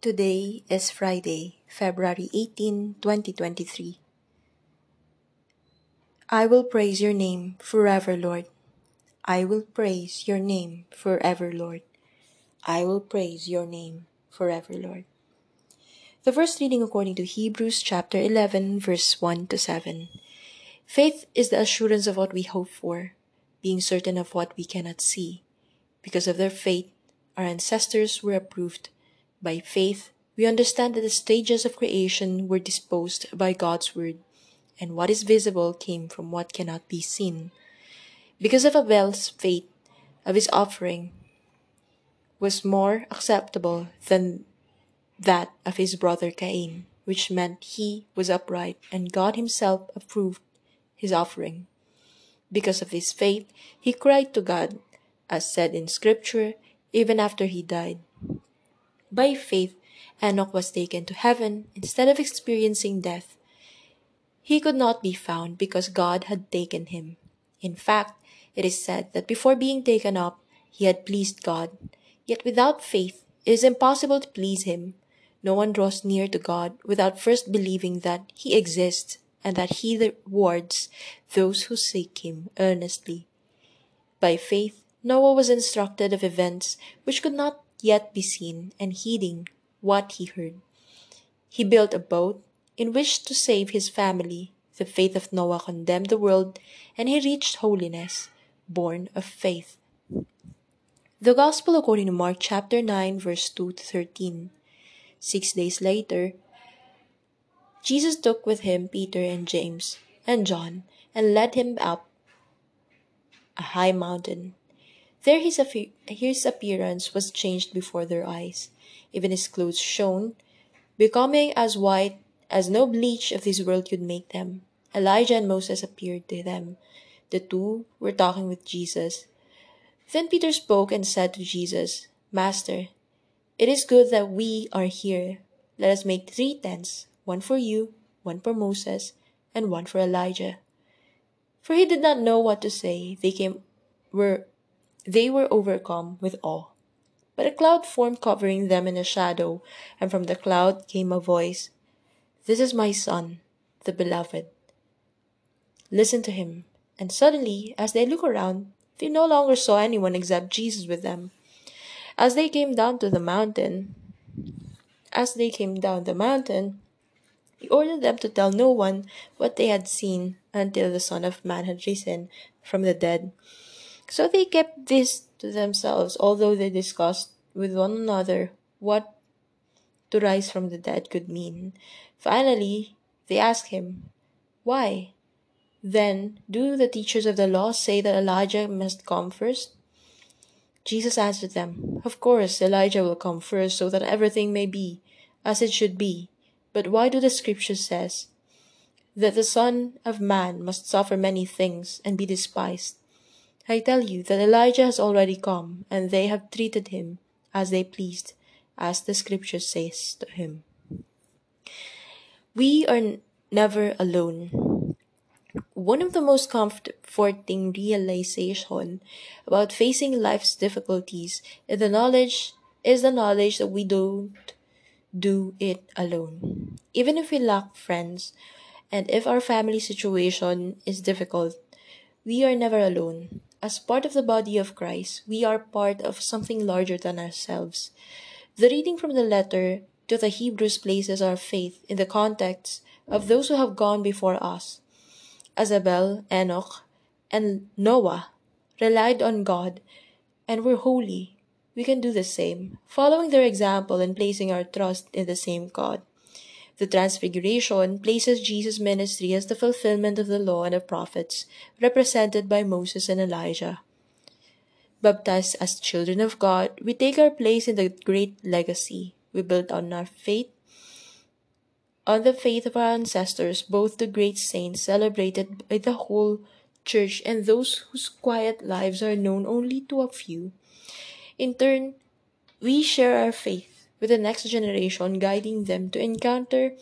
Today is Friday, February 18, 2023. I will praise your name forever, Lord. I will praise your name forever, Lord. I will praise your name forever, Lord. The first reading according to Hebrews chapter 11, verse 1 to 7. Faith is the assurance of what we hope for, being certain of what we cannot see. Because of their faith, our ancestors were approved. By faith, we understand that the stages of creation were disposed by God's word, and what is visible came from what cannot be seen. Because of Abel's faith, of his offering was more acceptable than that of his brother Cain, which meant he was upright, and God himself approved his offering. Because of his faith, he cried to God, as said in Scripture, even after he died. By faith, Enoch was taken to heaven instead of experiencing death. He could not be found because God had taken him. In fact, it is said that before being taken up, he had pleased God. Yet without faith, it is impossible to please him. No one draws near to God without first believing that he exists and that he rewards those who seek him earnestly. By faith, Noah was instructed of events which could not yet be seen and heeding what he heard. He built a boat in which to save his family. The faith of Noah condemned the world, and he reached holiness, born of faith. The Gospel according to Mark chapter 9, verse 2 to 13. Six days later, Jesus took with him Peter and James and John and led him up a high mountain. There his, his appearance was changed before their eyes. Even his clothes shone, becoming as white as no bleach of this world could make them. Elijah and Moses appeared to them. The two were talking with Jesus. Then Peter spoke and said to Jesus, Master, it is good that we are here. Let us make three tents, one for you, one for Moses, and one for Elijah. For he did not know what to say. They came were they were overcome with awe. But a cloud formed covering them in a shadow, and from the cloud came a voice, This is my son, the beloved. Listen to him. And suddenly, as they looked around, they no longer saw anyone except Jesus with them. As they came down to the mountain, as they came down the mountain, he ordered them to tell no one what they had seen until the Son of Man had risen from the dead. So they kept this to themselves, although they discussed with one another what to rise from the dead could mean. Finally, they asked him, Why? Then, do the teachers of the law say that Elijah must come first? Jesus answered them, Of course, Elijah will come first, so that everything may be as it should be. But why do the scriptures says that the Son of Man must suffer many things and be despised? I tell you that Elijah has already come, and they have treated him as they pleased, as the scripture says to him. We are never alone. One of the most comforting realization about facing life's difficulties is the knowledge is the knowledge that we don't do it alone. Even if we lack friends and if our family situation is difficult, we are never alone. As part of the body of Christ, we are part of something larger than ourselves. The reading from the letter to the Hebrews places our faith in the context of those who have gone before us. Abel, Enoch, and Noah relied on God and were holy. We can do the same, following their example and placing our trust in the same God. The Transfiguration places Jesus' ministry as the fulfillment of the law and the prophets, represented by Moses and Elijah. Baptized as children of God, we take our place in the great legacy. We build on our faith, on the faith of our ancestors, both the great saints celebrated by the whole church and those whose quiet lives are known only to a few. In turn, we share our faith with the next generation, guiding them to encounter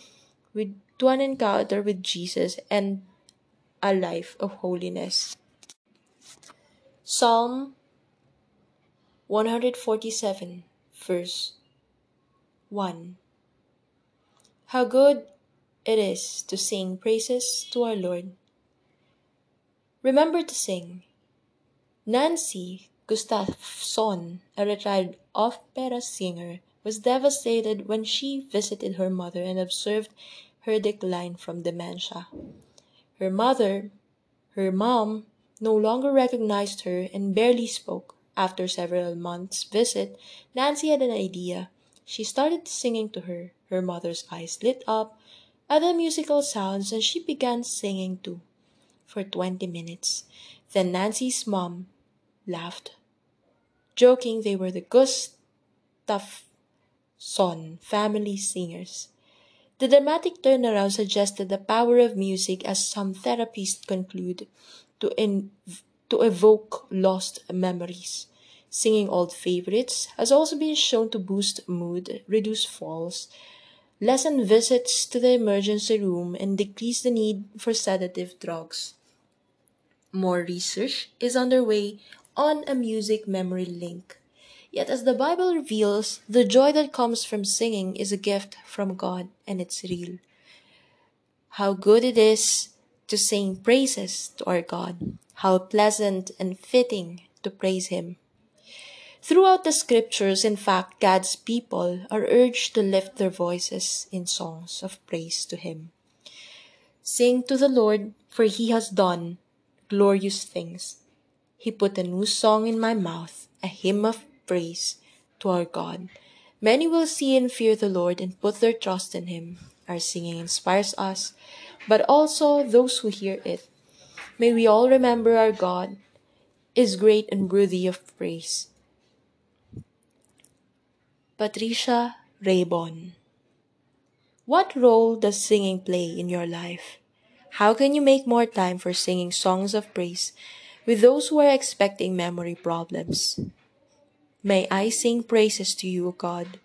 with to an encounter with Jesus and a life of holiness. Psalm 147, verse 1. How good it is to sing praises to our Lord. Remember to sing. Nancy Gustafson, a retired opera singer, was devastated when she visited her mother and observed her decline from dementia. Her mother, her mom, no longer recognized her and barely spoke. After several months' visit, Nancy had an idea. She started singing to her. Her mother's eyes lit up at the musical sounds and she began singing too for 20 minutes. Then Nancy's mom laughed, joking they were the Gustafson family singers. The dramatic turnaround suggested the power of music, as some therapists conclude, to, in, to evoke lost memories. Singing old favorites has also been shown to boost mood, reduce falls, lessen visits to the emergency room, and decrease the need for sedative drugs. More research is underway on a music memory link. Yet, as the Bible reveals, the joy that comes from singing is a gift from God and it's real. How good it is to sing praises to our God. How pleasant and fitting to praise Him. Throughout the scriptures, in fact, God's people are urged to lift their voices in songs of praise to Him. Sing to the Lord, for He has done glorious things. He put a new song in my mouth, a hymn of praise to our God. Many will see and fear the Lord and put their trust in Him. Our singing inspires us, but also those who hear it. May we all remember our God is great and worthy of praise. Patricia Raybon What role does singing play in your life? How can you make more time for singing songs of praise with those who are expecting memory problems? May I sing praises to you, O God.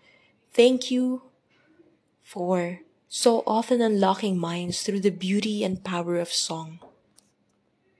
Thank you for so often unlocking minds through the beauty and power of song.